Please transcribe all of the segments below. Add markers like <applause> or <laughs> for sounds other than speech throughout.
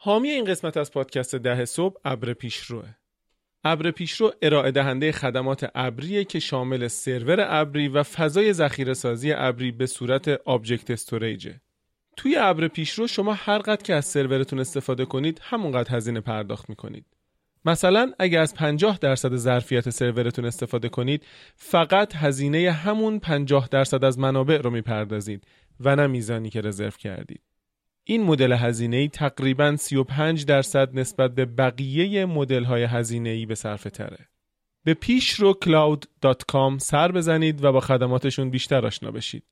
حامی این قسمت از پادکست ده صبح ابر پیشروه. ابر پیشرو ارائه دهنده خدمات ابریه که شامل سرور ابری و فضای ذخیره سازی ابری به صورت object storage ه. توی ابر پیشرو شما هر قد که از سرورتون استفاده کنید همونقدر هزینه پرداخت می‌کنید. مثلا اگر از 50 درصد ظرفیت سرورتون استفاده کنید فقط هزینه همون 50 درصد از منابع رو می‌پردازید و نه میزانی که رزرو کردید. این مدل هزینه‌ای تقریبا 35 درصد نسبت به بقیه مدل های هزینه‌ای به صرفه تره. به پیش رو cloud.com سر بزنید و با خدماتشون بیشتر آشنا بشید.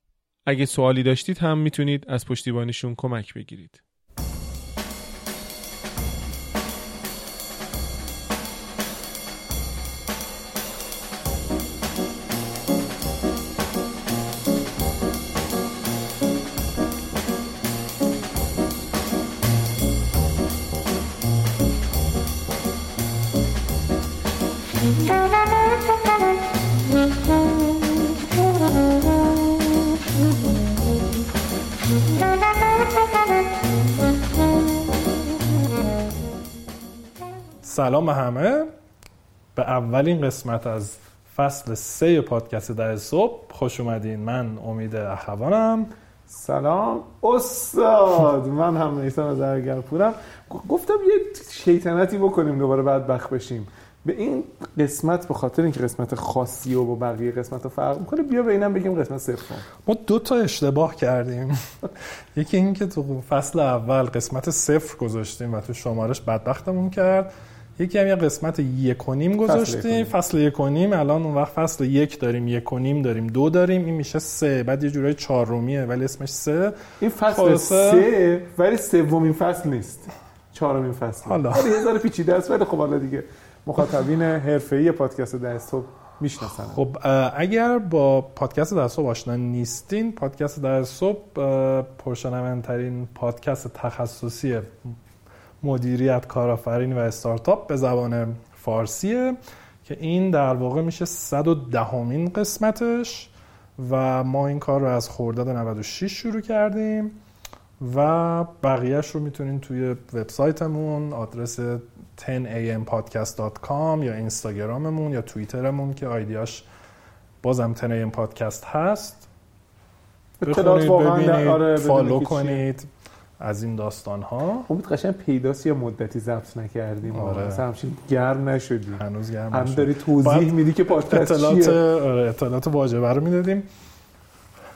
اگه سوالی داشتید هم می‌تونید از پشتیبانیشون کمک بگیرید. سلام به همه. به اولین قسمت از فصل سه پادکست در صبح خوش اومدین. من امید اخوانم سلام. استاد من هم نیستم از پورم گفتم یه شیطنتی بکنیم دوباره بعد بخ بشیم. به این قسمت به خاطر اینکه قسمت خاصی و با بقیه قسمت رو فرق می‌کنه بیا به اینم بگیم قسمت صفر ما دو تا اشتباه کردیم. یکی اینکه تو فصل اول قسمت صفر گذاشتیم و تو شمارش بدبختمون کرد. یکی هم یه قسمت یک و نیم گذاشتیم. فصل یک و نیم. الان اون وقت فصل یک داریم یک و نیم داریم دو داریم. این میشه سه. بعد یه جورای چهارمیه ولی اسمش سه. این فصل سه. ولی سومین فصل نیست. چهارمین فصل. حالا. یه ذره پیچیده است ولی خب حالا دیگه مخاطبین حرفه‌ای پادکست در صبح می‌شناسن. خب اگر با پادکست در صبح آشنا نیستین پادکست در صبح پرشنوندترین پادکست تخصصی مدیریت کارآفرینی و استارتاپ به زبان فارسیه که این در واقع میشه 110 همین قسمتش و ما این کار رو از خرداد 96 شروع کردیم و بقیهش رو می‌تونین توی وبسایتمون آدرس 10ampodcast.com یا اینستاگراممون یا توییترمون که آیدیاش بازم 10am پادکست هست. بخونید ببینید آره فالو کنید. از این داستان ها امید قشنگ پیداست یا مدتی ضبط نکردیم؟ آره. مثلا همچین گرم نشدی. هنوز گرم هم داری توضیح میدی که پادکست اطلاعات چیه آره اطلاعات واجبه رو می‌دادیم.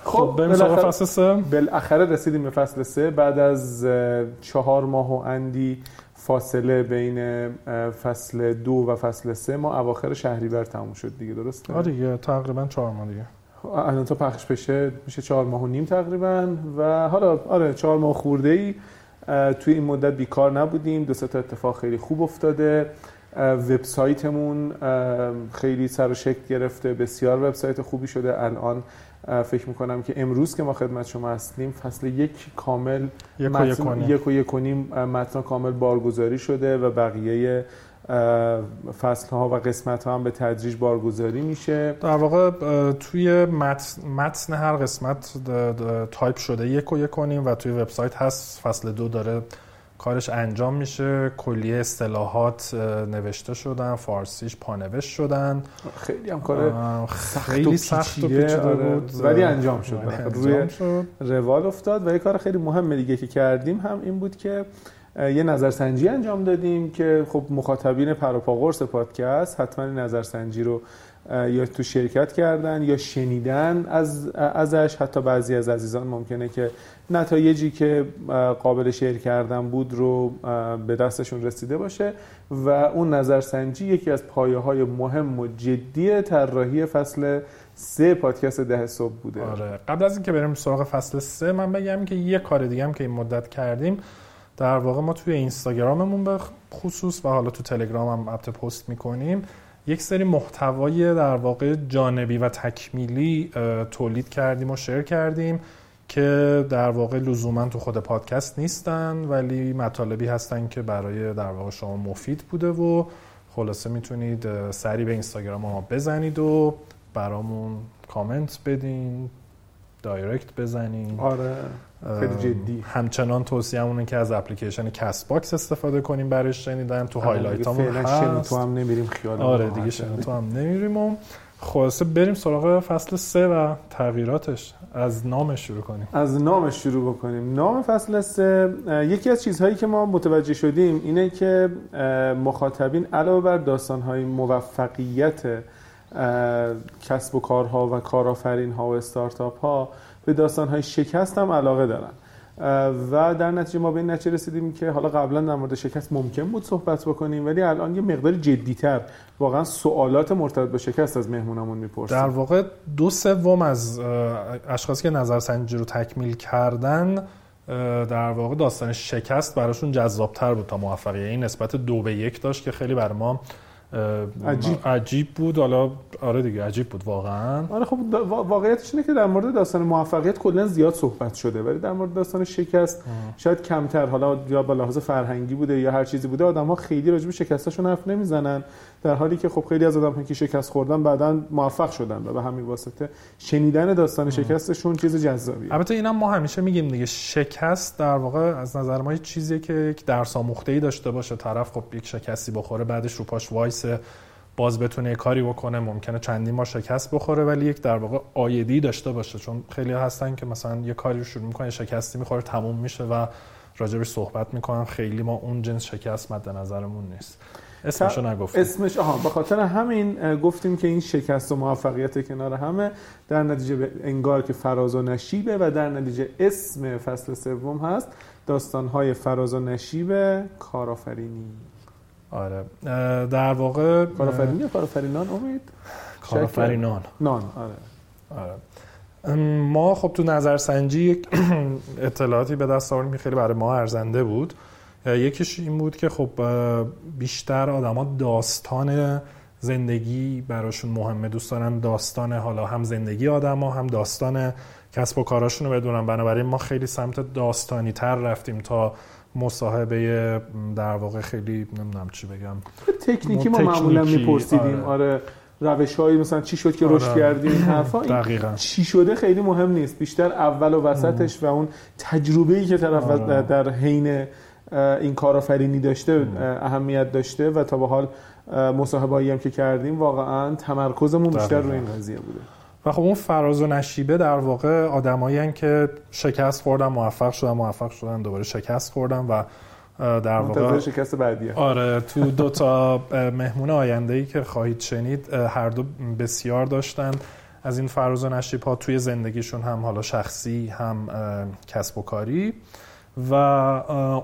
خب بریم سراغ فصل سه. بالاخره رسیدیم به فصل سه. بعد از چهار ماه و اندی فاصله بین فصل دو و فصل سه ما اواخر شهریور تموم شد دیگه درسته؟ آره دیگه تقریبا چهار ماه دیگه. الان تا پخش بشه میشه چهار ماه و نیم تقریبا و حالا آره چهار ماه خورده ای توی این مدت بیکار نبودیم. دو تا اتفاق خیلی خوب افتاده. وبسایتمون خیلی سر و شکل گرفته. بسیار وبسایت خوبی شده. الان فکر می‌کنم که امروز که ما خدمت شما هستیم فصل یک کامل یک و یک و یک و نیم متن کامل بارگذاری شده و بقیه فصل ها و قسمت ها هم به تدریج بارگذاری میشه. در واقع توی متن هر قسمت تایپ شده یک و یک کنیم و توی وبسایت هست. فصل دو داره کارش انجام میشه. کلیه اصطلاحات نوشته شدن فارسیش پانوشت شدن. خیلی هم کار خیلی سخت و پیچیده آره، بود. ولی انجام شد. روی روال افتاد. و یه کار خیلی مهم دیگه که کردیم هم این بود که یه نظرسنجی انجام دادیم که خب مخاطبین پروپاگورس پادکست حتما نظرسنجی رو یا تو شرکت کردن یا شنیدن از ازش. حتی بعضی از عزیزان ممکنه که نتایجی که قابل شیر کردن بود رو به دستشون رسیده باشه و اون نظرسنجی یکی از پایه های مهم و جدی طراحی فصل سه پادکست ده صبح بوده. آره. قبل از اینکه بریم سراغ فصل سه من بگم که یه کار دیگه هم که این مدت کردیم. در واقع ما توی اینستاگراممون به خصوص و حالا تو تلگرام هم ابت پست می‌کنیم یک سری محتوای در واقع جانبی و تکمیلی تولید کردیم و شیر کردیم که در واقع لزوما تو خود پادکست نیستن ولی مطالبی هستن که برای در واقع شما مفید بوده و خلاصه می‌تونید سری به اینستاگرام ما بزنید و برامون کامنت بدین. direct بزنیم آره. خیلی جدی. همچنان توصیه‌مونه که از application Castbox استفاده کنیم برای شنیدن. تو highlight همون هست. تو هم نمیریم خیال آره دیگه تو هم نمیریم و خلاصه بریم سراغ فصل سه و تغییراتش. از نامش شروع کنیم. از نامش شروع بکنیم. نام فصل سه یکی از چیزهایی که ما متوجه شدیم اینه که مخاطبین علاوه بر داستانهای موفقیت کسب و کارها و کارآفرین ها و استارتاپ ها به داستان های شکست هم علاقه دارن. و در نتیجه ما به این نتیجه رسیدیم که حالا قبلا در مورد شکست ممکن بود صحبت بکنیم ولی الان یه مقدار جدیتر واقعا سوالات مرتبط با شکست از مهمونمون می‌پرسیم. در واقع دو سوم از اشخاصی که نظرسنجی رو تکمیل کردن در واقع داستان شکست براشون جذابتر بود تا موفقیت. این نسبت دو به یک داشت که خیلی بر ما عجیب. عجیب بود. حالا آره دیگه عجیب بود واقعا. آره خب واقعیتش اینه که در مورد داستان موفقیت کلا زیاد صحبت شده ولی در مورد داستان شکست شاید کمتر. حالا یا به لحاظ فرهنگی بوده یا هر چیزی بوده آدم ها خیلی راجع به شکستاشون حرف نمی‌زنن در حالی که خب خیلی از آدم که شکست خوردن بعدا موفق شدن و به همین واسطه شنیدن داستان شکستشون چیز جذابیه. البته اینم ما همیشه میگیم دیگه شکست در واقع از نظر ما چیزی که یک درس آموخته ای داشته باشه. طرف خب یک شکستی بخوره بعدش رو پاش وایس باز بتونه کاری بکنه ممکنه چندین بار شکست بخوره ولی یک در واقع آیدی داشته باشه. چون خیلی هستن که مثلا یه کاری رو شروع می‌کنه شکستی می‌خوره تموم میشه و راجبش صحبت می‌کنن. خیلی ما اون جنس شکست مد نظرمون نیست. اسمشو نگفتیم. اسمش آها به خاطر همین گفتیم که این شکست و موفقیت کنار همه در نتیجه انگار که فراز و نشیبه و در نتیجه اسم فصل سوم هست داستانهای فراز و نشیب کارآفرینی. آره. در واقع کارآفرینی یا کارآفرینان؟ امید؟ کارآفرینان. نان آره. آره. ما خب تو نظرسنجی یک <clears throat> اطلاعاتی به دست آوردیم خیلی برای ما ارزنده بود. یکیش این بود که خب بیشتر آدما داستان زندگی براشون مهمه. دوست دارن داستان حالا هم زندگی آدما هم داستان کسب و کاراشون رو بدونن. بنابراین ما خیلی سمت داستانی تر رفتیم تا مصاحبه در واقع خیلی نمی‌دونم چی بگم. تکنیکی ما معمولا میپرسیدیم. آره, آره روش هایی مثلا چی شد که رشد آره. کردیم این حرفا. دقیقا. چی شده خیلی مهم نیست. بیشتر اول و وسطش و اون تجربه ای که طرف آره. در حین این کارآفرینی داشته اهمیت داشته و تا به حال مصاحبه هم که کردیم واقعا تمرکزمون بیشتر روی این قضیه بوده. و خب اون فراز و نشیبه در واقع آدمایی که شکست خوردن موفق شدن موفق شدن دوباره شکست خوردن و در واقع شکست بعدیه. آره تو دو تا مهمون آینده ای که خواهید شنید هر دو بسیار داشتن. از این فراز و نشیب ها توی زندگیشون هم حالا شخصی هم کسب و کاری. و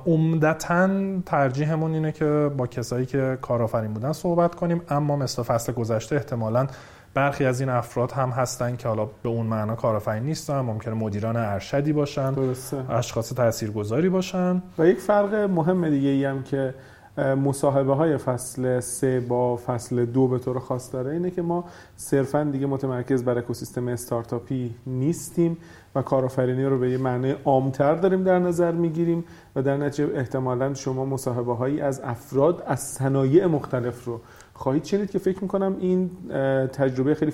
عمدتا ترجیحمون اینه که با کسایی که کارآفرین بودن صحبت کنیم. اما مثل فصل گذشته احتمالاً برخی از این افراد هم هستن که حالا به اون معنا کارآفرین نیستن ممکنه مدیران ارشدی باشن درسته. اشخاص تاثیرگذاری باشن و یک فرق مهم دیگه ای هم که مصاحبه های فصل سه با فصل دو به طور خاص داره اینه که ما صرفا دیگه متمرکز بر اکوسیستم استارتاپی نیستیم و کارآفرینی رو به یه معنی عامتر داریم در نظر می‌گیریم و در نتیجه احتمالا شما مصاحبه هایی از افراد از صنایع مختلف رو خواهید شنید که فکر می‌کنم این تجربه خیلی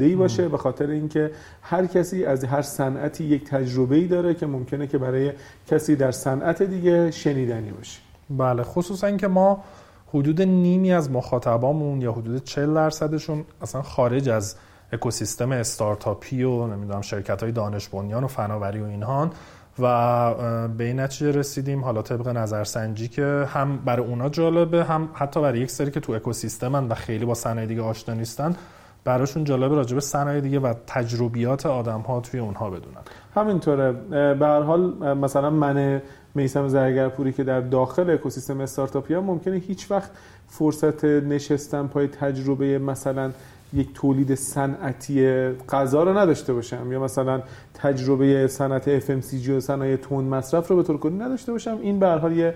ای باشه به خاطر اینکه هر کسی از هر صنعتی یک تجربه ای داره که ممکنه که برای کسی در صنعت دیگه شنیدنی باشه. بله خصوصا که ما حدود نیمی از مخاطبامون یا حدود 40 درصدشون اصلا خارج از اکوسیستم استارتاپی و نمی‌دونم شرکت های دانش بنیان و فناوری و اینهان و به این نتیجه رسیدیم. حالا طبق نظرسنجی که هم برای اونا جالبه هم حتی برای یک سری که تو اکوسیستمن و خیلی با صنایع دیگه آشنا نیستن براشون جالبه راجع به صنایع دیگه و تجربیات آدم ها توی اونها بدونن. همینطوره. به هر حال مثلا من میسم زرگرپوری که در داخل اکوسیستم استارتاپی ها ممکنه هیچ وقت فرصت نشستن پای تجربه مثلا یک تولید صنعتی غذا رو نداشته باشم. یا مثلا تجربه صنعت FMCG و صنایع تون مصرف رو به طور کلی نداشته باشم. این به حال یه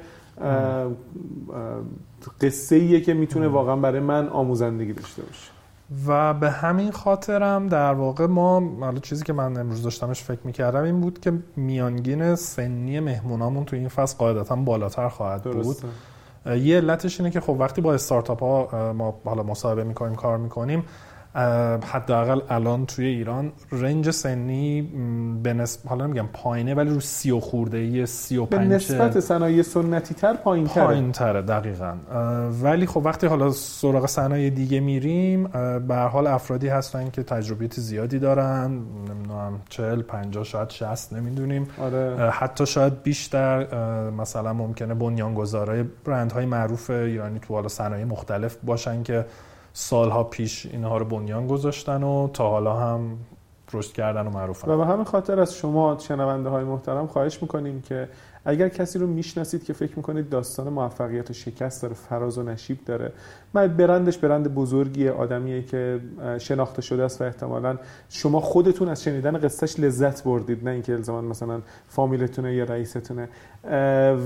قصه ایه که می‌تونه واقعا برای من آموزندگی داشته باشه. و به همین خاطرم در واقع ما حالا چیزی که من امروز داشتمش فکر می‌کردم این بود که میانگین سنی مهمونامون تو این فصل قاعدتا بالاتر خواهد بود. یه علتش اینه که خب وقتی با استارتاپ ها ما حالا مصاحبه می‌کنیم کار می‌کنیم حداقل الان توی ایران رنج سنی به نسبت حالا نمیگم پایینه ولی رو سی و خورده ای سی و به نسبت صنایع سنتی تر پایین تره پایین تره دقیقا ولی خب وقتی حالا سراغ صنایع دیگه میریم به حال افرادی هستن که تجربیت زیادی دارن نمی‌دونم 40 50 شاید 60 نمی‌دونیم. آره. حتی شاید بیشتر مثلا ممکنه بنیانگذارای برندهای معروف ایرانی تو حالا صنایع مختلف باشن که سالها پیش اینها رو بنیان گذاشتن و تا حالا هم رشد کردن و معروفن و به همین خاطر از شما شنونده های محترم خواهش می‌کنیم که اگر کسی رو می‌شناسید که فکر می‌کنید داستان موفقیت و شکست داره فراز و نشیب داره من برندش برند بزرگی آدمیه که شناخته شده است و احتمالا شما خودتون از شنیدن قصهش لذت بردید نه اینکه الزاما مثلا فامیلتونه یا رئیستونه.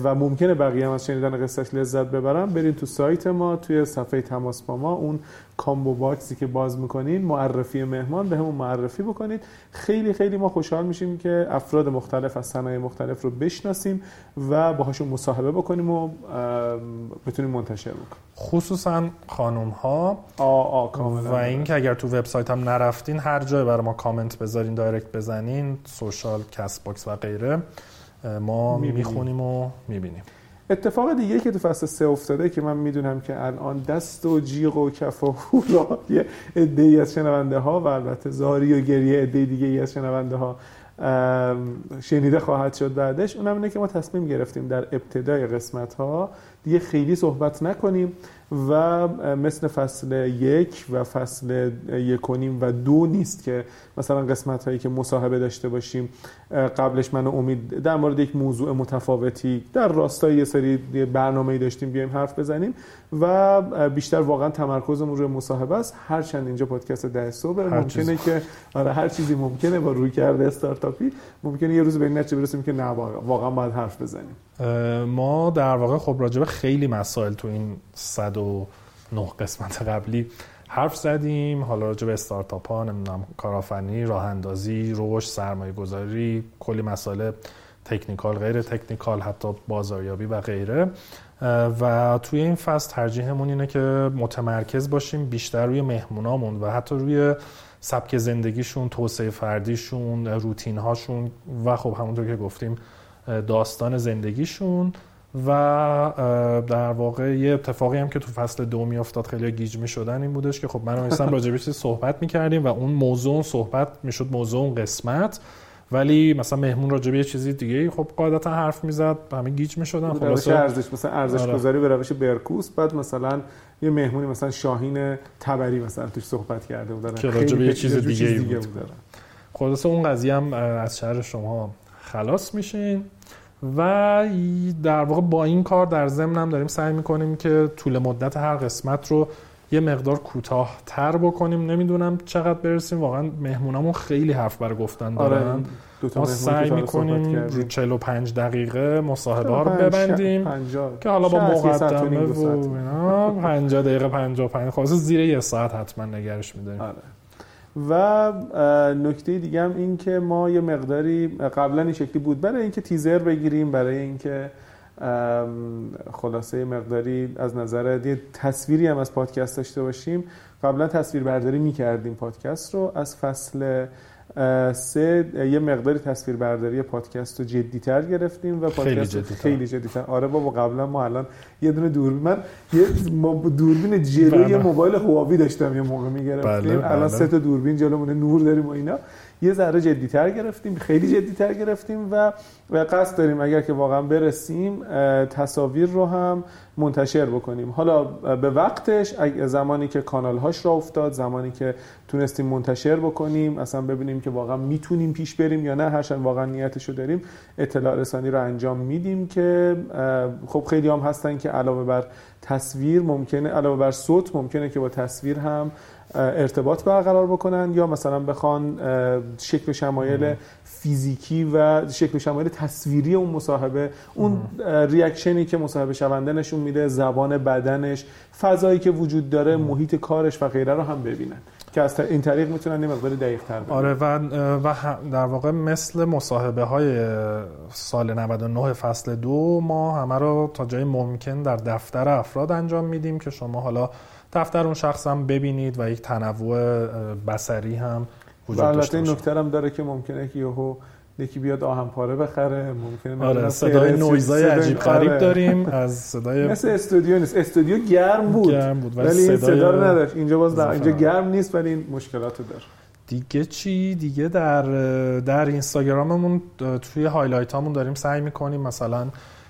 و ممکنه بقیه هم از شنیدن قصهش لذت ببرن. برید تو سایت ما توی صفحه تماس با ما. اون کامبو باکسی که باز می‌کنین معرفی مهمان به همون معرفی بکنید. خیلی خیلی ما خوشحال میشیم که افراد مختلف از صنایع مختلف رو بشناسیم و باهاشون مصاحبه بکنیم و بتونیم منتشر بکنیم. خصوصا خانم ها و اینکه اگر تو وبسایت هم نرفتین هر جای برای ما کامنت بذارین direct بزنین social CastBox و غیره ما می‌خونیم و می‌بینیم. اتفاق دیگه که تو فصل سه افتاده که من می‌دونم که الان دست و جیغ و کف و هورا یه عده از شنونده ها و البته زاری و گریه عده دیگه ای از شنونده ها شنیده خواهد شد بعدش اونم اینه که ما تصمیم گرفتیم در ابتدای قسمت ها دیگه خیلی صحبت نکنیم و مثل فصل یک و فصل یک و و دو نیست که مثلا قسمت هایی که مصاحبه داشته باشیم قبلش من امید در مورد یک موضوع متفاوتی در راستای یه سری برنامه داشتیم بیایم حرف بزنیم و بیشتر واقعا تمرکزمون روی مصاحبه است. هرچند اینجا پادکست ده صبح ممکنه که آره هر چیزی ممکنه با روی کرده استارتاپی ممکنه یه روز به این نتیجه برسیم که نه واقعا باید حرف بزنیم. ما در واقع خب راجبه خیلی مسائل تو این 109 قسمت قبلی حرف زدیم. حالا راجع به استارتاپ ها نمی‌دونم کارآفرینی راه اندازی رشد سرمایه گذاری کلی مسائل تکنیکال غیر تکنیکال حتی بازاریابی و غیره. و توی این فصل ترجیحمون اینه که متمرکز باشیم بیشتر روی مهمونامون و حتی روی سبک زندگیشون توسعه فردیشون روتین هاشون و خب همونطور که گفتیم داستان زندگیشون. و در واقع یه اتفاقی هم که تو فصل دو افتاد خیلی گیج می شدن این بودش که خب من و راجبش صحبت می کردیم و اون موضوع صحبت می شد موضوع اون قسمت. ولی مثلا مهمون راجع به یه چیزی دیگه خب قاعدتا حرف می‌زد همه گیج می‌شدن خلاص ارزش مثلا ارزش آره. گذاری به روش برکوس. بعد مثلا یه مهمونی مثلا شاهین تبری مثلا توش صحبت کرده بودن. که راجع به یه چیز دیگه, دیگه بود. خلاص اون قضیه هم از شهر شما خلاص میشین. و در واقع با این کار در ضمن هم داریم سعی می‌کنیم که طول مدت هر قسمت رو یه مقدار کوتاه تر بکنیم. نمی‌دونم چقدر برسیم. واقعا مهمونامون خیلی حرف برای گفتن آره، دارن. آره ما سعی می‌کنیم رو 45 دقیقه مصاحبه ها رو ببندیم. که حالا با مقدمه و 50 دقیقه 55 خلاص زیر یه ساعت حتما نگرش میداریم. آره. و نکته دیگه هم این که ما یه مقداری قبلا این شکلی بود برای اینکه تیزر بگیریم برای اینکه خلاصه مقداری از نظر یه تصویری هم از پادکست داشته باشیم قبلا تصویر برداری می‌کردیم پادکست رو از فصل سه یه مقداری تصویر برداری پادکست رو جدی تر گرفتیم و پادکست خیلی جدی تر آره بابا قبلا ما الان یه دونه دوربین من یه دوربین جلو یه بله. موبایل هواوی داشتم یه موقع می‌گرفتیم بله، الان بله. سه تا دوربین جلومونه نور داریم و اینا یه ذره جدیتر گرفتیم خیلی جدیتر گرفتیم و قصد داریم اگر که واقعا برسیم تصاویر رو هم منتشر بکنیم. حالا به وقتش زمانی که کانال هاش را افتاد زمانی که تونستیم منتشر بکنیم اصلا ببینیم که واقعا می‌تونیم پیش بریم یا نه هرچند واقعا نیتشو داریم اطلاع رسانی رو انجام میدیم که خب خیلی هم هستن که علاوه بر تصویر ممکنه علاوه بر صوت ممکنه که با تصویر هم ارتباط برقرار بکنن یا مثلا بخوان شکل شمایل فیزیکی و شکل شمایل تصویری اون مصاحبه اون ریاکشنی که مصاحبه شونده نشون میده زبان بدنش فضایی که وجود داره محیط کارش و غیره رو هم ببینن. که از این طریق می‌تونن یه مقدار دقیق تر آره و, و در واقع مثل مصاحبه های سال 99 فصل دو ما همه رو تا جای ممکن در دفتر افراد انجام میدیم که شما حالا دفتر اون شخص هم ببینید و یک تنوع بسری هم وجود داشته باشه. نکته هم داره که ممکنه که یهو یکی بیاد آهن پاره بخره ممکنه آره صدای نویزای عجیب غریب آره. داریم از صدای مثل استودیو نیست. استودیو گرم بود. گرم بود ولی, این صدا رو نداشت. اینجا باز در اینجا گرم نیست ولی این مشکلات داره. دیگه چی؟ دیگه در در اینستاگراممون توی highlight هامون داریم سعی می‌کنیم مثلا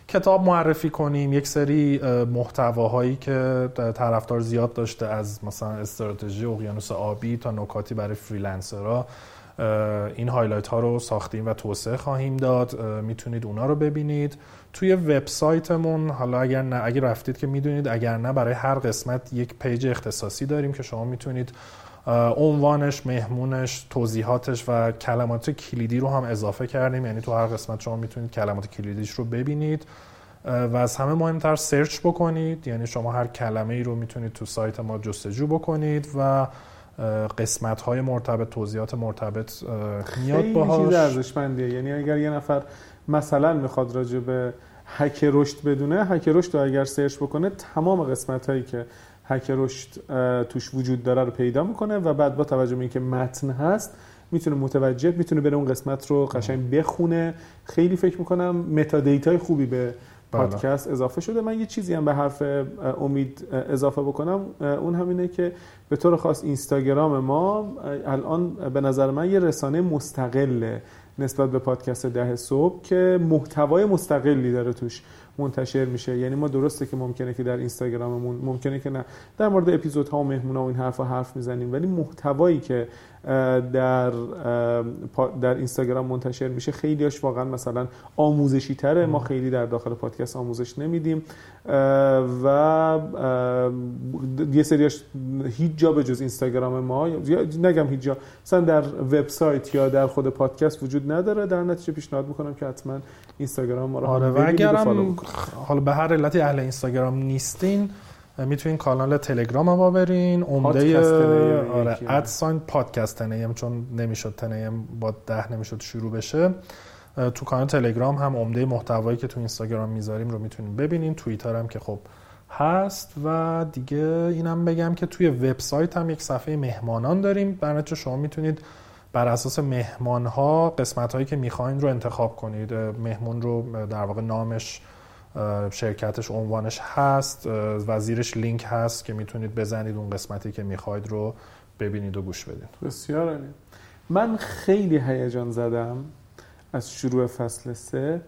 کتاب معرفی کنیم. یک سری محتواهایی که طرفدار زیاد داشته از مثلا استراتژی اقیانوس آبی تا نکاتی برای freelancer ها. این highlight ها رو ساختیم و توسعه خواهیم داد. می‌تونید اونا رو ببینید. توی وبسایتمون حالا اگر نه اگر رفتید که می‌دونید اگر نه برای هر قسمت یک page اختصاصی داریم که شما می‌تونید عنوانش مهمونش توضیحاتش و کلمات کلیدی رو هم اضافه کردیم. یعنی تو هر قسمت شما می‌تونید کلمات کلیدیش رو ببینید. و از همه مهمتر سرچ بکنید. یعنی شما هر کلمه ای رو می‌تونید تو سایت ما جستجو بکنید و قسمت های مرتبط توضیحات مرتبط میاد باهاش خیلی ارزشمندیه یعنی اگر یه نفر مثلا می‌خواد راجع به هک رشد بدونه هک رشد رو اگر سرچ بکنه تمام قسمت هایی که هک رشد توش وجود داره رو پیدا می‌کنه و بعد با توجه به اینکه متن هست می‌تونه متوجه می‌تونه بره اون قسمت رو قشنگ بخونه خیلی فکر می‌کنم متا دیتای خوبی به. پادکست اضافه شده. من یه چیزی هم به حرف امید اضافه بکنم. اون همینه که به طور خاص اینستاگرام ما الان به نظر من یه رسانه مستقله نسبت به پادکست ده صبح که محتوای مستقلی داره توش. منتشر میشه. یعنی ما درسته که ممکنه که در اینستاگراممون ممکنه که نه. در مورد اپیزودها و مهمونا و این حرفا حرف می‌زنیم. ولی محتوایی که در در اینستاگرام منتشر میشه خیلیاش واقعا مثلا آموزشی تره ما خیلی در داخل پادکست آموزش نمیدیم. و یه سریاش هیچ جا به جز اینستاگرام ما نگم هیچ جا مثلا در وبسایت یا در خود پادکست وجود نداره. در نتیجه پیشنهاد می‌کنم که حتما اینستاگرام ما رو آره و اگرم حالا به هر علتی اهل اینستاگرام نیستین می‌تونین کانال تلگرام ما برین عمده آره ادساین پادکست تنیم چون نمی‌شد تنیم با ده نمی‌شد شروع بشه. تو کانال تلگرام هم عمده محتوایی که تو اینستاگرام می‌ذاریم رو می‌تونین ببینین. توییتر هم که خب هست و دیگه اینم بگم که توی وبسایت هم یک صفحه مهمانان داریم. در شما می‌تونید بر اساس مهمان ها قسمت هایی که می‌خواین رو انتخاب کنید. مهمون رو در واقع نامش شرکتش عنوانش هست. و زیرش لینک هست که می‌تونید بزنید اون قسمتی که می‌خواید رو ببینید و گوش بدید. بسیار عالی. من خیلی هیجان زدم از شروع فصل سه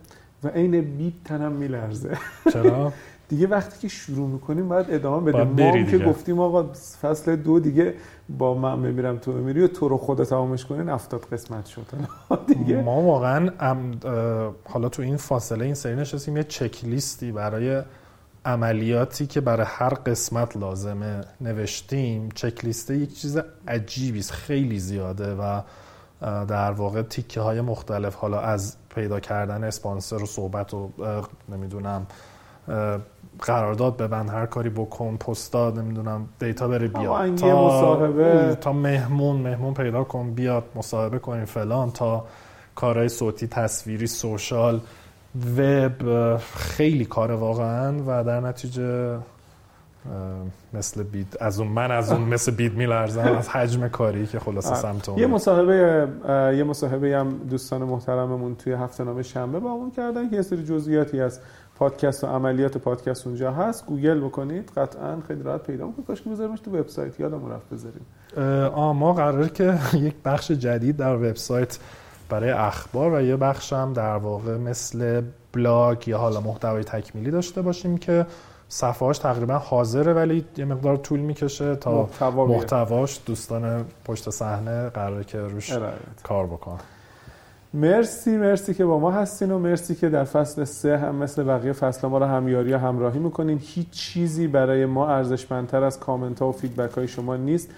و عین بیت تنم میلرزه. چرا؟ <laughs> دیگه وقتی که شروع می‌کنیم باید ادامه بدیم. ما که گفتیم آقا فصل دو دیگه با من بمیرم تو بمیری و تو رو خودت تمامش کنین افتاد قسمت شد. <laughs> دیگه. ما واقعا حالا تو این فاصله این سری نشستیم یه چک لیستی برای عملیاتی که برای هر قسمت لازمه نوشتیم. چک لیسته یک چیز عجیبی خیلی زیاده و در واقع تیکه های مختلف حالا از پیدا کردن اسپانسر و صحبت و نمی‌دونم قرارداد ببند هر کاری بکن پستاد نمی‌دونم دیتا بره بیاد. تا مصاحبه. تا مهمون مهمون پیدا کن بیاد مصاحبه کنیم فلان تا کارهای صوتی تصویری سوشال وب خیلی کار واقعا و در نتیجه مثل بید از اون من از اون <laughs> مثل بید میلرزم از حجم کاری که خلاصه سمت یه مصاحبه یه مصاحبه هم دوستان محترممون توی هفته نامه شنبه با اون کردن که یه سری جزئیاتی از پادکست و عملیات پادکست اونجا هست گوگل بکنید قطعا خیلی راحت پیدا می‌کنید. کاش بذاریمش تو وبسایت. یادمون رفت بذاریم. آ ما قراره که <laughs> یک بخش جدید در وبسایت برای اخبار و یه بخش هم در واقع مثل بلاگ یا حالا محتوای تکمیلی داشته باشیم که صفحاش تقریبا حاضره ولی یه مقدار طول می‌کشه تا محتوا محتواش دوستان پشت صحنه قراره که روش کار بکنن. مرسی مرسی که با ما هستین و مرسی که در فصل سه هم مثل بقیه فصل ما رو همیاری و همراهی می‌کنین. هیچ چیزی برای ما ارزشمندتر از کامنت ها و فیدبک های شما نیست.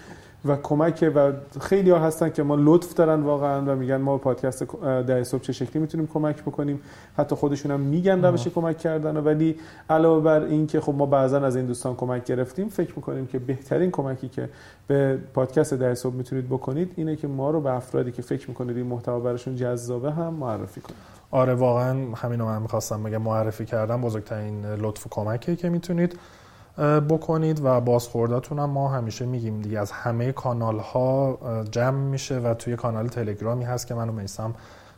و کمک و خیلی ها هستن که ما لطف دارن واقعا و میگن ما پادکست ده صبح چه شکلی می‌تونیم کمک بکنیم. حتی خودشون هم میگن روش کمک کردن ولی علاوه بر این که خب ما بعضا از این دوستان کمک گرفتیم فکر می‌کنیم که بهترین کمکی که به پادکست ده صبح می‌تونید بکنید اینه که ما رو به افرادی که فکر می‌کنید این محتوا براشون جذابه هم معرفی کنید. آره واقعا همین رو من می‌خواستم بگم معرفی کردم بزرگترین لطف و کمکی که می‌تونید. بکنید و بازخورداتون هم ما همیشه میگیم دیگه از همه کانال ها جمع میشه و توی کانال تلگرامی هست که منو میسم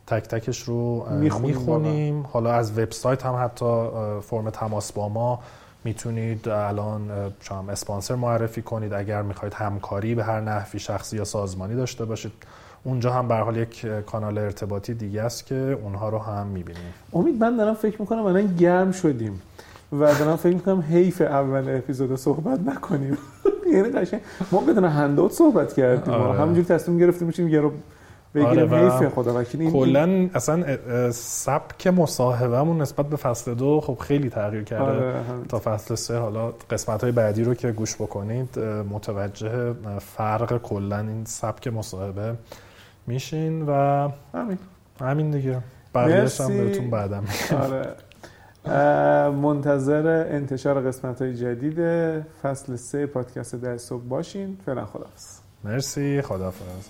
تک تکش رو می‌خونیم حالا از وبسایت هم حتی فرم تماس با ما می‌تونید الان شما اسپانسر معرفی کنید. اگر می‌خواید همکاری به هر نحوی شخصی یا سازمانی داشته باشید اونجا هم به حال یک کانال ارتباطی دیگه است که اونها رو هم می‌بینیم. امید من دارم فکر می‌کنم الان گرم شدیم. و دارم فکر می‌کنم حیف اول اپیزود صحبت نکنیم. <laughs> یعنی قشنگ ما بدون هندوت صحبت کردیم. آره. همینجوری تصمیم گرفتیم میشیم یه رو بگیریم آره حیف خدا وکیل کلا اصلا سبک مصاحبهمون نسبت به فصل دو خب خیلی تغییر کرده. آره تا فصل سه حالا قسمت های بعدی رو که گوش بکنید متوجه فرق کلا این سبک مصاحبه میشین و همین. همین دیگه. بقیه‌اش هم بهتون بعدم آره. منتظر انتشار قسمت های جدید فصل سه پادکست در صبح باشین. فعلا خدافز مرسی خدافز